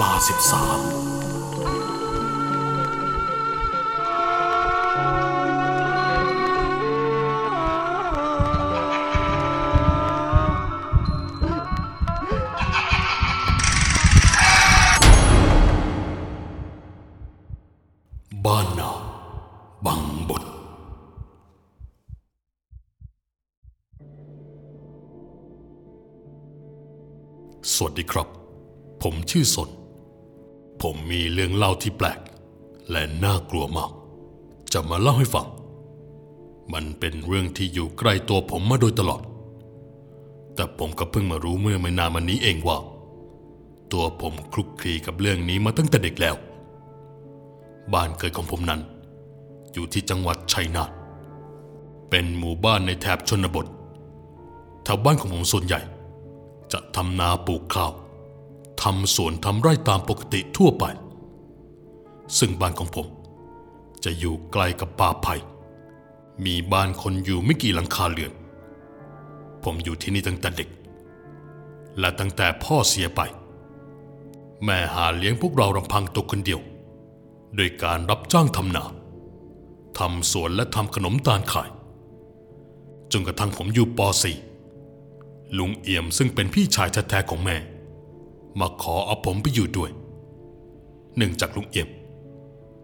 ลาสิบสามบ้านนาบังบดสวัสดีครับ ผมชื่อสน ผมมีเรื่องเล่าที่แปลก และน่ากลัวมาก จะมาเล่าให้ฟัง มันเป็นเรื่องที่อยู่ใกล้ตัวผมมาโดยตลอด แต่ผมก็เพิ่งมารู้เมื่อไม่นานมานี้เองว่า ตัวผมคลุกคลีกับเรื่องนี้มาตั้งแต่เด็กแล้ว บ้านเกิดของผมนั้น อยู่ที่จังหวัดชัยนาท เป็นหมู่บ้านในแถบชนบทแถวบ้านของผมส่วนใหญ่ จะทำนาปลูกข้าว ทำสวนทำไร่ตามปกติทั่วไป ซึ่งบ้านของผม จะอยู่ใกลกับป่าไผ่มีบ้านคนอยู่ไม่กี่หลังคาเรือน ผมอยู่ที่นี่ตั้งแต่เด็ก และตั้งแต่พ่อเสียไป แม่หาเลี้ยงพวกเราลำพังตัวคนเดียว โดยการรับจ้างทำนาทำสวนและทำขนมตาลขาย จนกระทั่งผมอยู่ป .4 ลุงเอี่ยมซึ่งเป็นพี่ชายแท้ๆของแม่ มาขอเอาผมไปอยู่ด้วย เนื่องจากลุงเอียม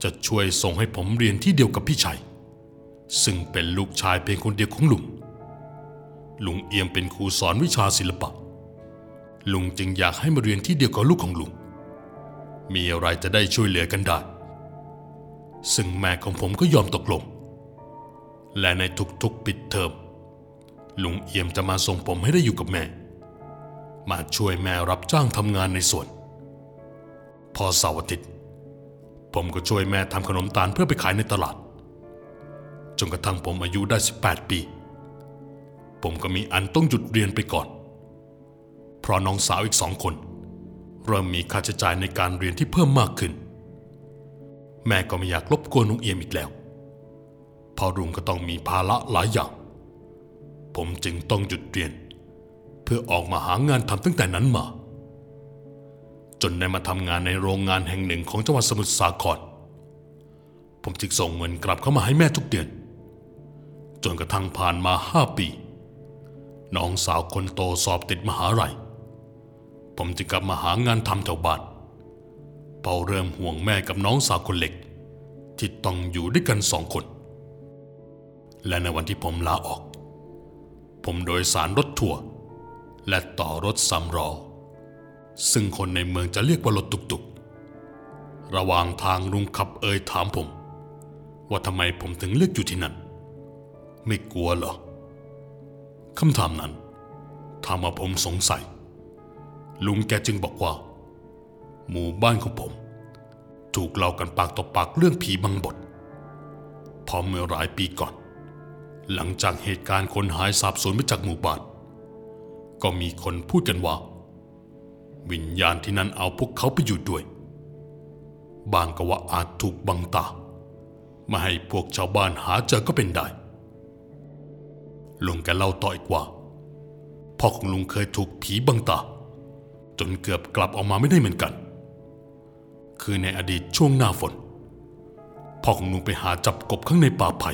จะช่วยส่งให้ผมเรียนที่เดียวกับพี่ชายซึ่งเป็นลูกชายเพียงคนเดียวของลุง ลุงเอียมเป็นครูสอนวิชาศิลปะ ลุงจึงอยากให้มาเรียนที่เดียวกับลูกของลุง มีอะไรจะได้ช่วยเหลือกันได้ ซึ่งแม่ของผมก็ยอมตกลง และในทุกๆปิดเทอมลุงเอียมจะมาส่งผมให้ได้อยู่กับแม่ มาช่วยแม่รับจ้างทำงานในสวน พอเสาร์อาทิตย์ ผมก็ช่วยแม่ทำขนมตาลเพื่อไปขายในตลาด จนกระทั่งผมอายุได้ 18 ปี ผมก็มีอันต้องหยุดเรียนไปก่อน เพราะน้องสาวอีกสองคน เริ่มมีค่าใช้จ่ายในการเรียนที่เพิ่มมากขึ้น แม่ก็ไม่อยากรบกวนลุงเอี่ยมอีกแล้วเพราะลุงก็ต้องมีภาระหลายอย่าง ผมจึงต้องหยุดเรียน เพื่อออกมาหางานทำตั้งแต่นั้นมา จนได้มาทำงานในโรงงานแห่งหนึ่งของจังหวัดสมุทรสาคร ผมจึงส่งเงินกลับเข้ามาให้แม่ทุกเดือน จนกระทั่งผ่านมาห้าปี น้องสาวคนโตสอบติดมหาลัย ผมจึงกลับมาหางานทำแถวบ้านเพราเริ่มห่วงแม่กับน้องสาวคนเล็ก ที่ต้องอยู่ด้วยกันสองคน และในวันที่ผมลาออก ผมโดยสารรถทัวร์ และต่อรถสำรอ ซึ่งคนในเมืองจะเรียกว่ารถตุกๆ ระหว่างทางลุงขับเอ่ยถามผม ว่าทำไมผมถึงเลือกอยู่ที่นั่น ไม่กลัวเหรอคำถามนั้นทำมาผมสงสัย ลุงแกจึงบอกว่า หมู่บ้านของผม ถูกเล่ากันปากต่อปากเรื่องผีบังบทพอเมื่อหลายปีก่อน หลังจากเหตุการณ์คนหายสาบสูญไปจากหมู่บ้าน ก็มีคนพูดกันว่า วิญญาณที่นั่นเอาพวกเขาไปอยู่ด้วย บางก็ว่าอาจถูกบังตาไม่ให้พวกชาวบ้านหาเจอก็เป็นได้ลุงแกเล่าต่ออีกว่าพ่อของลุงเคยถูกผีบังตา จนเกือบกลับออกมาไม่ได้เหมือนกัน คือในอดีตช่วงหน้าฝนพ่อของลุงไปหาจับกบข้างในป่าไผ่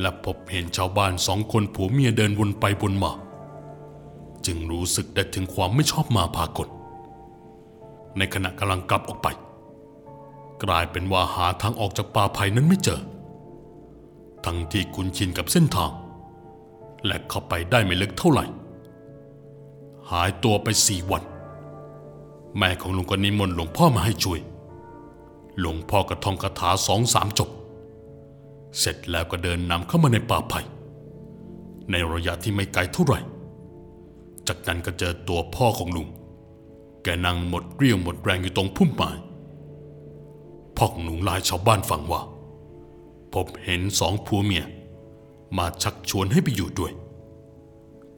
และพบเห็นชาวบ้านสองคนผัวเมียเดินวนไปวนมา จึงรู้สึกได้ถึงความไม่ชอบมาพากลในขณะกำลังกลับออกไป กลายเป็นว่าหาทางออกจากป่าไผ่นั้นไม่เจอ ทั้งที่คุ้นชินกับเส้นทาง และเข้าไปได้ไม่ลึกเท่าไหร่ หายตัวไปสี่วัน แม่ของลุงก็นิมนต์หลวงพ่อมาให้ช่วย หลวงพ่อก็ท่องคาถาสองสามจบ เสร็จแล้วก็เดินนำเข้ามาในป่าไผ่ในระยะที่ไม่ไกลเท่าไหร่ จากนั้นก็เจอตัวพ่อของลุง แกนั่งหมดเรี่ยวหมดแรงอยู่ตรงพุ่มไม้พ่อของลุงลายชาวบ้านฟังว่า พบเห็นสองผัวเมีย มาชักชวนให้ไปอยู่ด้วย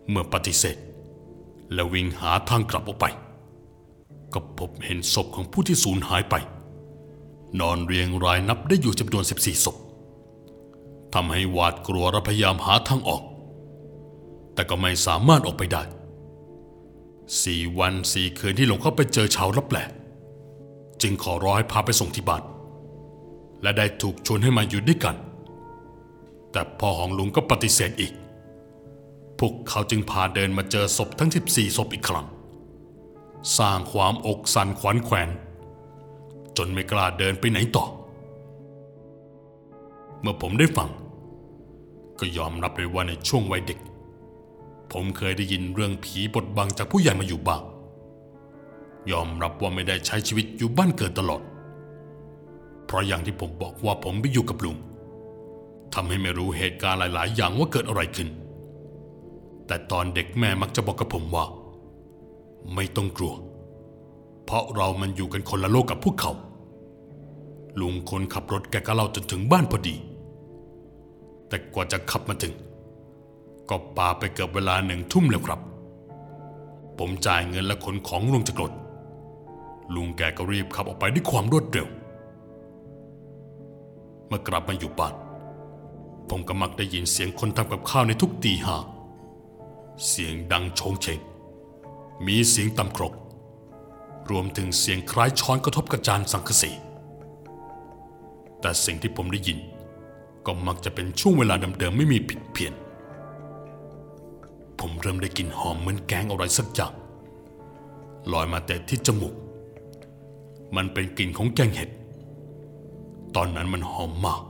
เมื่อปฏิเสธ และวิ่งหาทางกลับออกไป ก็พบเห็นศพของผู้ที่สูญหายไป นอนเรียงรายนับได้อยู่จำนวน 14ศพทำให้หวาดกลัวและพยายามหาทางออก แต่ก็ไม่สามารถออกไปได้ สี่วันสี่คืนที่หลงเข้าไปเจอชาวรับแหลกจึงขอร้องให้พาไปส่งที่บ้านและได้ถูกชวนให้มาอยู่ด้วยกัน แต่พ่อของลุงก็ปฏิเสธอีก พวกเขาจึงพาเดินมาเจอศพทั้ง 14 ศพอีกครั้ง สร้างความอกสั่นขวัญแขวน จนไม่กล้าเดินไปไหนต่อ เมื่อผมได้ฟัง ก็ยอมรับเลยว่าในช่วงวัยเด็ก ผมเคยได้ยินเรื่องผีบทบังจากผู้ใหญ่มาอยู่บ้างยอมรับว่าไม่ได้ใช้ชีวิตอยู่บ้านเกิดตลอด เพราะอย่างที่ผมบอกว่าผมไปอยู่กับลุงทำให้ไม่รู้เหตุการณ์หลาย ๆ อย่างว่าเกิดอะไรขึ้น แต่ตอนเด็กแม่มักจะบอกกับผมว่า ไม่ต้องกลัว เพราะเรามันอยู่กันคนละโลกกับพวกเขา ลุงคนขับรถแกก็เล่าจนถึงบ้านพอดี แต่กว่าจะขับมาถึง ก็ปาไปเกือบเวลาหนึ่งทุ่มแล้วครับ ผมจ่ายเงินและขนของลงจากรถลุงแกก็รีบขับออกไปด้วยความรวดเร็ว เมื่อกลับมาอยู่บ้านผมก็มักได้ยินเสียงคนทำกับข้าวในทุกตีห้าเสียงดังโชงเชง มีเสียงตำครก รวมถึงเสียงคล้ายช้อนกระทบกระจานสังกะสี แต่สิ่งที่ผมได้ยิน ก็มักจะเป็นช่วงเวลาเดิมๆไม่มีผิดเพี้ยน ผมเริ่มได้กลิ่นหอมเหมือนแกงอะไรสักอย่างลอยมาแต่ที่จมูก มันเป็นกลิ่นของแกงเห็ด ตอนนั้นมันหอมมาก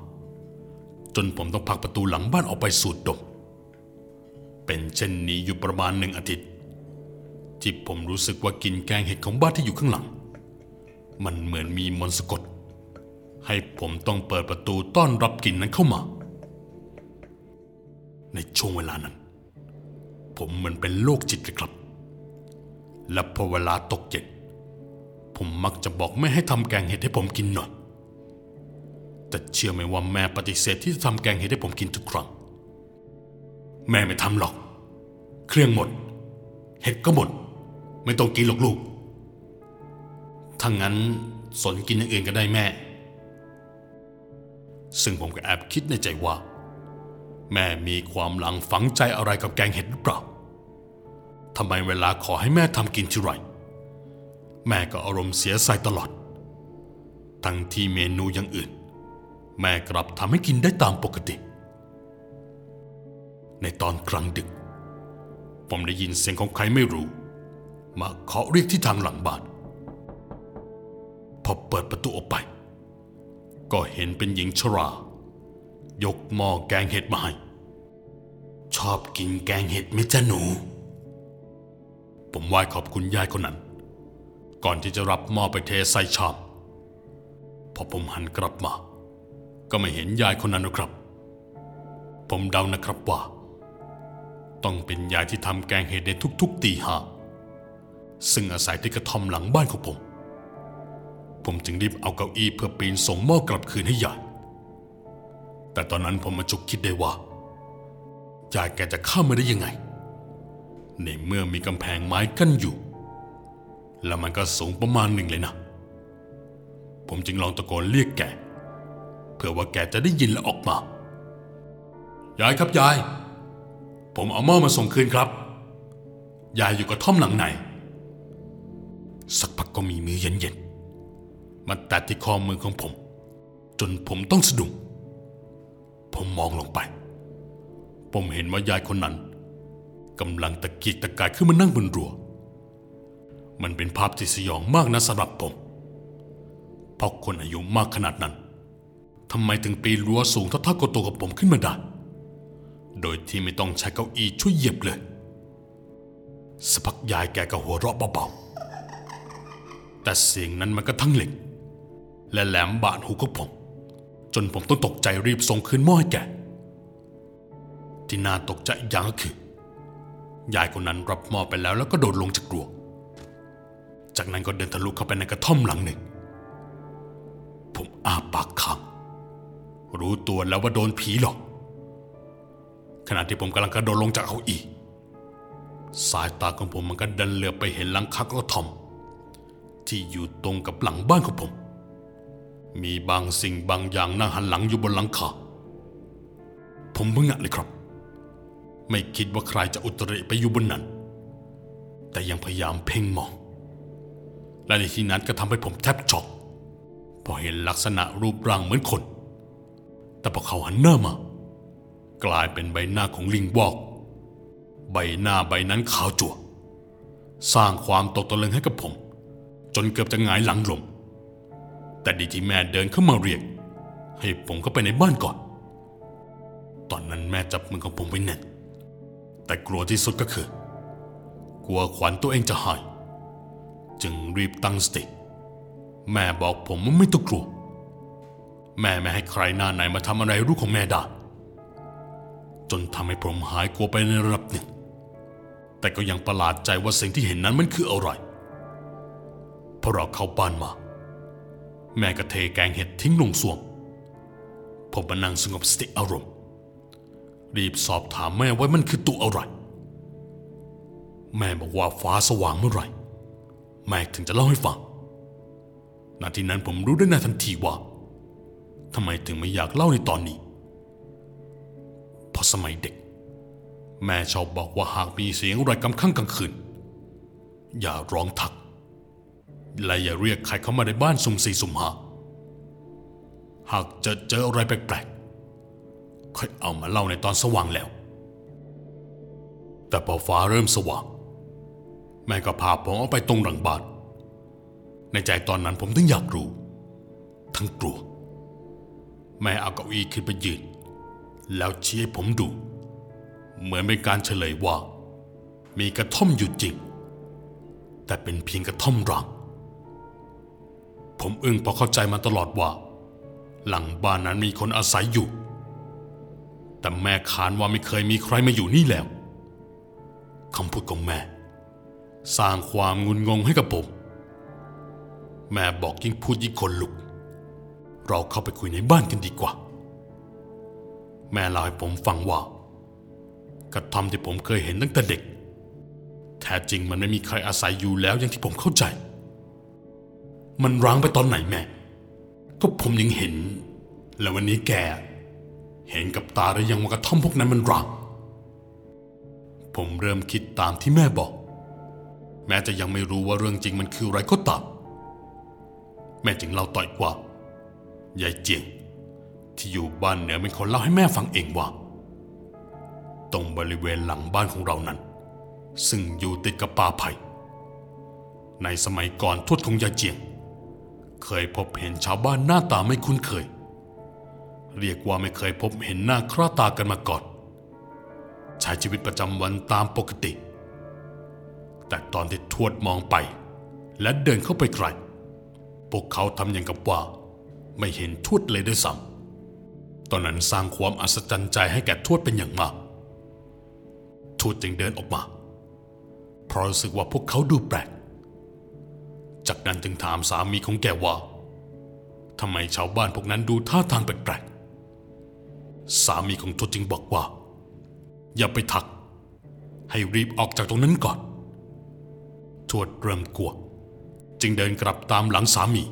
จนผมต้องพักประตูหลังบ้านออกไปสูดดม เป็นเช่นนี้อยู่ประมาณหนึ่งอาทิตย์ ที่ผมรู้สึกว่ากลินแกงเห็ดของบ้านที่อยู่ข้างหลัง มันเหมือนมีมนต์สะกด ให้ผมต้องเปิดประตูต้อนรับกลิ่นนั้นเข้ามา ในช่วงเวลานั้น ผมเหมือนเป็นโรคจิตเลยครับ และพอเวลาตกเย็นผมมักจะบอกแม่ให้ทำแกงเห็ดให้ผมกินหน่อย แต่เชื่อไหมว่าแม่ปฏิเสธที่จะทำแกงเห็ดให้ผมกินทุกครั้ง แม่ไม่ทำหรอก เครื่องหมด เห็ดก็หมด ไม่ต้องกินหรอกลูก ถ้างั้นสนกินอย่างอื่นก็ได้แม่ ซึ่งผมก็แอบคิดในใจว่า แม่มีความหลังฝังใจอะไรกับแกงเห็ดหรือเปล่าทำไมเวลาขอให้แม่ทำกินทีไรแม่ก็อารมณ์เสียใส่ตลอด ทั้งที่เมนูอย่างอื่น แม่กลับทำให้กินได้ตามปกติ ในตอนกลางดึก ผมได้ยินเสียงของใครไม่รู้ มาเคาะเรียกที่ทางหลังบ้านพอเปิดประตูออกไป ก็เห็นเป็นหญิงชรา ยกหม้อแกงเห็ดมาให้ชอบกินแกงเห็ดไหมจ๊ะหนู ผมไหว้ขอบคุณยายคนนั้น ก่อนที่จะรับหม้อไปเทใส่ชามพอผมหันกลับมา ก็ไม่เห็นยายคนนั้นนะครับ ผมเดานะครับว่า ต้องเป็นยายที่ทำแกงเห็ดในทุกๆตีห้าซึ่งอาศัยที่กระท่อมหลังบ้านของผม ผมจึงรีบเอาเก้าอี้เพื่อปีนส่งหม้อกลับคืนให้ยาย แต่ตอนนั้นผมมาจุกคิดได้ว่ายายแกจะเข้ามาได้ยังไง ในเมื่อมีกำแพงไม้กั้นอยู่ แล้วมันก็สูงประมาณหนึ่งเลยนะ ผมจึงลองตะโกนเรียกแกเพื่อว่าแกจะได้ยินและออกมา ยายครับยาย ผมเอาหม้อมาส่งคืนครับ ยายอยู่กับท่อมหลังไหน สักพักก็มีมือเย็นๆมาแตะที่คอมือของผม จนผมต้องสะดุ้ง ผมมองลงไป ผมเห็นว่ายายคนนั้นกำลังตะเกียกตะกายขึ้นมานั่งบนรั้วมันเป็นภาพที่สยองมากนะสำหรับผม เพราะคนอายุมากขนาดนั้นทำไมถึงปีนรั้วสูงเท่าๆกับตัวกับผมขึ้นมาได้ โดยที่ไม่ต้องใช้เก้าอี้ช่วยเหยียบเลยสักพักยายแกก็หัวเราะเบาๆ แต่เสียงนั้นมันก็ทั้งเหล็ก และแหลมบาดหูของผม จนผมต้องตกใจรีบส่งคืนหม้อให้แกที่น่าตกใจอีกอย่างก็คือ ยายคนนั้นรับหม้อไปแล้วแล้วก็โดดลงจากกลัว จากนั้นก็เดินทะลุเข้าไปในกระท่อมหลังหนึ่ง ผมอาปากค้างรู้ตัวแล้วว่าโดนผีหลอกขณะที่ผมกำลังกระโดดลงจากเก้าอี้สายตาของผมมันก็ดันเหลือไปเห็นหลังคากระท่อม ที่อยู่ตรงกับหลังบ้านของผม มีบางสิ่งบางอย่างนั่งหันหลังอยู่บนหลังคาผมเพิ่งอะเลยครับ ไม่คิดว่าใครจะอุตริไปอยู่บนนั้น แต่ยังพยายามเพ่งมอง และในที่นั้นก็ทำให้ผมแทบช็อกพอเห็นลักษณะรูปร่างเหมือนคน แต่พอเขาหันหน้ามา กลายเป็นใบหน้าของลิงวอก ใบหน้าใบนั้นขาวจั่วสร้างความตกตะลึงให้กับผม จนเกือบจะหงายหลังลง แต่ดีที่แม่เดินเข้ามาเรียก ให้ผมเข้าไปในบ้านก่อน ตอนนั้นแม่จับมือของผมไว้แน่นแต่กลัวที่สุดก็คือ กลัวขวัญตัวเองจะหาย จึงรีบตั้งสติ แม่บอกผมว่าไม่ต้องกลัว แม่ไม่ให้ใครหน้าไหนมาทำอะไรลูกของแม่ได้จนทำให้ผมหายกลัวไปในระดับหนึ่ง แต่ก็ยังประหลาดใจว่าสิ่งที่เห็นนั้นมันคืออะไรพอเราเข้าบ้านมา แม่ก็เทแกงเห็ดทิ้งลงส้วม ผมมานั่งสงบสติอารมณ์ รีบสอบถามแม่ว่ามันคือตัวอะไร แม่บอกว่าฟ้าสว่างเมื่อไหร่ แม่ถึงจะเล่าให้ฟัง นาทีนั้นผมรู้ได้ในทันทีว่าทำไมถึงไม่อยากเล่าในตอนนี้ เพราะสมัยเด็ก แม่ชอบบอกว่าหากมีเสียงอะไรกำข้างกลางคืน อย่าร้องทัก และอย่าเรียกใครเข้ามาในบ้านสุ่มสี่สุ่มห้าหากจอเจออะไรแปลกๆ ค่อยเอามาเล่าในตอนสว่างแล้ว แต่พอฟ้าเริ่มสว่าง แม่ก็พาผมออกไปตรงหลังบ้าน ในใจตอนนั้นผมทั้งอยากรู้ ทั้งกลัว แม่เอาเก้าอี้ขึ้นไปยืน แล้วชี้ให้ผมดู เหมือนเป็นการเฉลยว่า มีกระท่อมอยู่จริง แต่เป็นเพียงกระท่อมร้าง ผมอึ้งเพราะเข้าใจมาตลอดว่า หลังบ้านนั้นมีคนอาศัยอยู่ แต่แม่ขานว่าไม่เคยมีใครมาอยู่นี่แล้วคำพูดของแม่ สร้างความงุนงงให้กับผม แม่บอกยิ่งพูดยิ่งคนลุก เราเข้าไปคุยในบ้านกันดีกว่า แม่เล่าให้ผมฟังว่ากระท่อมที่ผมเคยเห็นตั้งแต่เด็ก แท้จริงมันไม่มีใครอาศัยอยู่แล้วอย่างที่ผมเข้าใจ มันร้างไปตอนไหนแม่ ก็ผมยังเห็น แล้ววันนี้แก เห็นกับตาหรือยังว่ากระท่อมพวกนั้นมันร้าง ผมเริ่มคิดตามที่แม่บอก แม้จะยังไม่รู้ว่าเรื่องจริงมันคืออะไรก็ตาม แม่จึงเล่าต่อยกว่ายายเจียง ที่อยู่บ้านเหนือเป็นคนเล่าให้แม่ฟังเองว่า ตรงบริเวณหลังบ้านของเรานั้น ซึ่งอยู่ติดกับป่าไผ่ในสมัยก่อนทวดของยายเจียง เคยพบเห็นชาวบ้านหน้าตาไม่คุ้นเคย เรียกว่าไม่เคยพบเห็นหน้าคราตากันมาก่อน ใช้ชีวิตประจำวันตามปกติ แต่ตอนที่ทวดมองไป และเดินเข้าไปไกลพวกเขาทำอย่างกับว่า ไม่เห็นทวดเลยด้วยซ้ำตอนนั้นสร้างความอัศจรรย์ใจให้แก่ทวดเป็นอย่างมากทวดจึงเดินออกมา เพราะรู้สึกว่าพวกเขาดูแปลก จากนั้นจึงถามสามีของแกว่าทำไมชาวบ้านพวกนั้นดูท่าทางแปลกๆ สามีของทวดจึงบอกว่า อย่าไปทัก ให้รีบออกจากตรงนั้นก่อน ทวดเริ่มกลัว จึงเดินกลับตามหลังสามี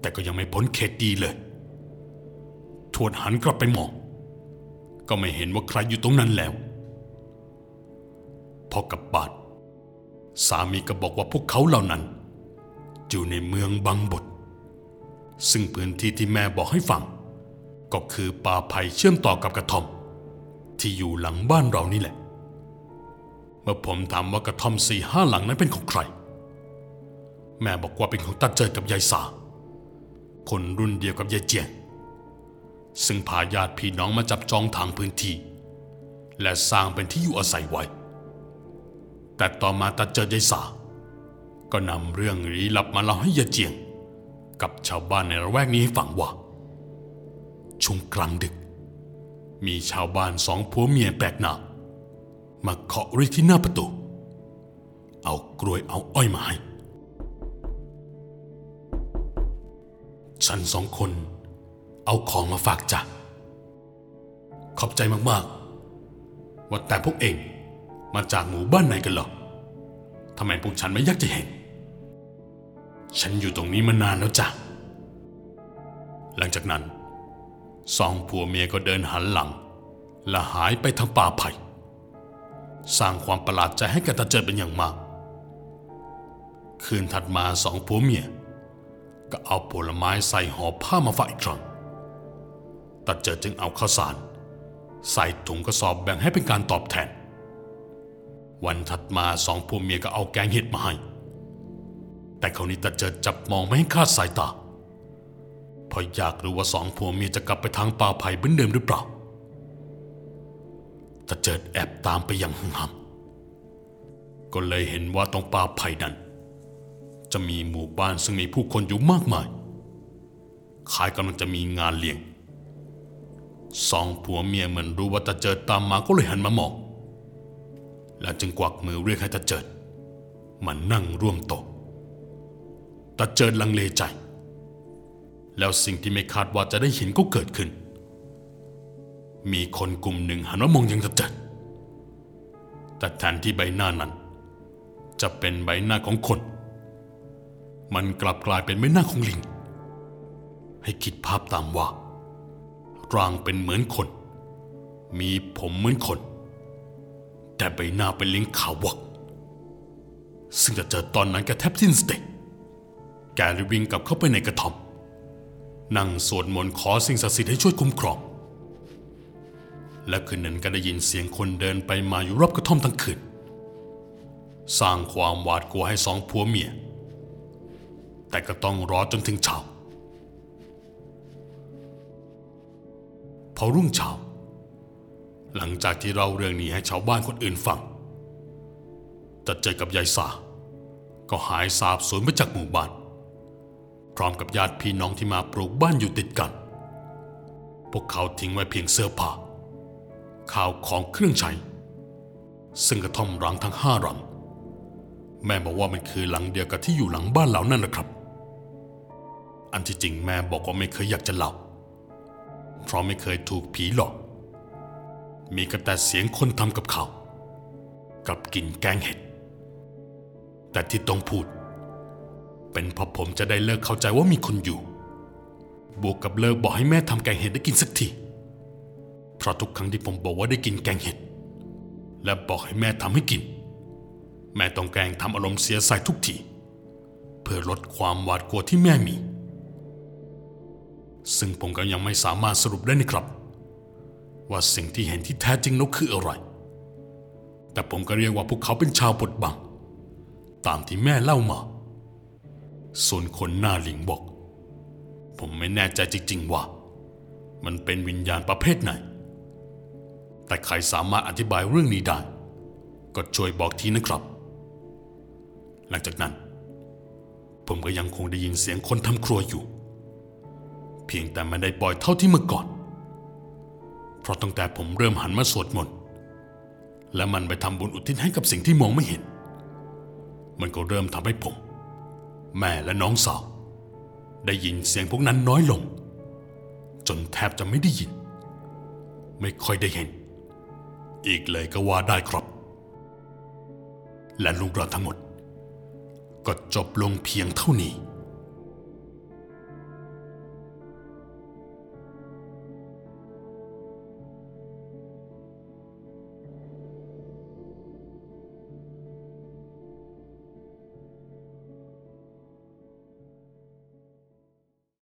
แต่ก็ยังไม่พ้นเขตดีเลย ทวดหันกลับไปมอง ก็ไม่เห็นว่าใครอยู่ตรงนั้นแล้ว พอกับบานสามีก็บอกว่าพวกเขาเหล่านั้น อยู่ในเมืองบางบทซึ่งพื้นที่ที่แม่บอกให้ฟัง ก็คือป่าไผ่เชื่อมต่อกับกระท่อม ที่อยู่หลังบ้านเรานี่แหละ เมื่อผมถามว่ากระท่อมสี่ห้าหลังนั้นเป็นของใคร แม่บอกว่าเป็นของตาเจิดกับยายสา คนรุ่นเดียวกับยายเจียง ซึ่งพาญาติพี่น้องมาจับจองทางพื้นที่ และสร้างเป็นที่อยู่อาศัยไว้ แต่ต่อมาตาเจิดยายสา ก็นำเรื่องลี้ลับมาเล่าให้ยาเจียง กับชาวบ้านในละแวกนี้ให้ฟังว่า ช่วงกลางดึก มีชาวบ้านสองผัวเมียแปลกหน้ามาเคาะเรียกที่หน้าประตู เอากลวยเอาอ้อยมาให้ฉันสองคน เอาของมาฝากจ้ะ ขอบใจมากๆ ว่าแต่พวกเองมาจากหมู่บ้านไหนกันหรอทำไมพวกฉันไม่ยากจะเห็น ฉันอยู่ตรงนี้มานานแล้วจ้ะ หลังจากนั้นสองผัวเมียก็เดินหันหลัง และหายไปทางป่าไผ่ สร้างความประหลาดใจให้กับตาเจิดเป็นอย่างมาก คืนถัดมาสองผัวเมีย ก็เอาผลไม้ใส่ห่อผ้ามาฝากอีกครั้งตาเจิดจึงเอาข้าวสาร ใส่ถุงกระสอบแบ่งให้เป็นการตอบแทน วันถัดมาสองผัวเมียก็เอาแกงเห็ดมาให้ แต่คราวนี้ตาเจิดจับมองไม่ให้คาดสายตาเพราะอยากรู้ว่าสองผัวเมียจะกลับไปทางป่าไผ่เหมือนเดิมหรือเปล่าตาเจิดแอบตามไปอย่างห่างๆก็เลยเห็นว่าตรงป่าไผ่นั้น จะมีหมู่บ้านซึ่งมีผู้คนอยู่มากมายคล้ายกำลังจะมีงานเลี้ยงสองผัวเมียเหมือนรู้ว่าตาเจิดตามมาก็เลยหันมามองและจึงกวักมือเรียกให้ตาเจิดมานั่งร่วมโต๊ะ ตาเจิดลังเลใจ แล้วสิ่งที่ไม่คาดว่าจะได้เห็นก็เกิดขึ้น มีคนกลุ่มหนึ่งหันมามองยังตาเจิดแต่แทนที่ใบหน้านั้น จะเป็นใบหน้าของคน มันกลับกลายเป็นใบหน้าของลิง ให้คิดภาพตามว่า ร่างเป็นเหมือนคน มีผมเหมือนคน แต่ใบหน้าเป็นลิงขาววักซึ่งจะเจอตอนนั้นแกแทบสิ้นสติ แกรีบวิ่งกลับเข้าไปในกระท่อมนั่งสวดมนต์ขอสิ่งศักดิ์สิทธิ์ให้ช่วยคุ้มครอง และคืนนั้นก็ได้ยินเสียงคนเดินไปมาอยู่รอบกระท่อมทั้งคืน สร้างความหวาดกลัวให้สองผัวเมีย แต่ก็ต้องรอจนถึงเช้า พอรุ่งเช้า หลังจากที่เราเรื่องนี้ให้ชาวบ้านคนอื่นฟังจะเจกับยายสา ก็หายสาบสูญไปจากหมู่บ้าน พร้อมกับญาติพี่น้องที่มาปลูกบ้านอยู่ติดกัน พวกเขาทิ้งไว้เพียงเสื้อผ้าข้าวของเครื่องใช้ ซึ่งกระท่อมร้างทั้งห้าหลัง แม่บอกว่ามันคือหลังเดียวกับที่อยู่หลังบ้านเหล่านั้นนะครับ อันที่จริงแม่บอกว่าไม่เคยอยากจะเล่า เพราะไม่เคยถูกผีหลอก มีก็แต่เสียงคนทำกับเขากับกินแกงเห็ด แต่ที่ต้องพูด เป็นเพราะผมจะได้เลิกเข้าใจว่ามีคนอยู่ บวกกับเลิกบอกให้แม่ทำแกงเห็ดได้กินสักที เพราะทุกครั้งที่ผมบอกว่าได้กินแกงเห็ด และบอกให้แม่ทำให้กิน แม่ต้องแกงทำอารมณ์เสียใส่ทุกที เพื่อลดความหวาดกลัวที่แม่มี ซึ่งผมก็ยังไม่สามารถสรุปได้นะครับ ว่าสิ่งที่เห็นที่แท้จริงนั้นคืออะไร แต่ผมก็เรียกว่าพวกเขาเป็นชาวบดบัง ตามที่แม่เล่ามา ส่วนคนหน้าหลิงบอก ผมไม่แน่ใจจริง ๆ ว่า มันเป็นวิญญาณประเภทไหน แต่ใครสามารถอธิบายเรื่องนี้ได้ ก็ช่วยบอกทีนะครับ หลังจากนั้น ผมก็ยังคงได้ยินเสียงคนทำครัวอยู่ เพียงแต่ไม่ได้บ่อยเท่าที่เมื่อก่อน เพราะตั้งแต่ผมเริ่มหันมาสวดมนต์และมันไปทำบุญอุทิศให้กับสิ่งที่มองไม่เห็น มันก็เริ่มทำให้ผม แม่และน้องสาว ได้ยินเสียงพวกนั้นน้อยลง จนแทบจะไม่ได้ยิน ไม่ค่อยได้เห็น อีกเลยก็ว่าได้ครับ และลุงราทั้งหมด ก็จบลงเพียงเท่านี้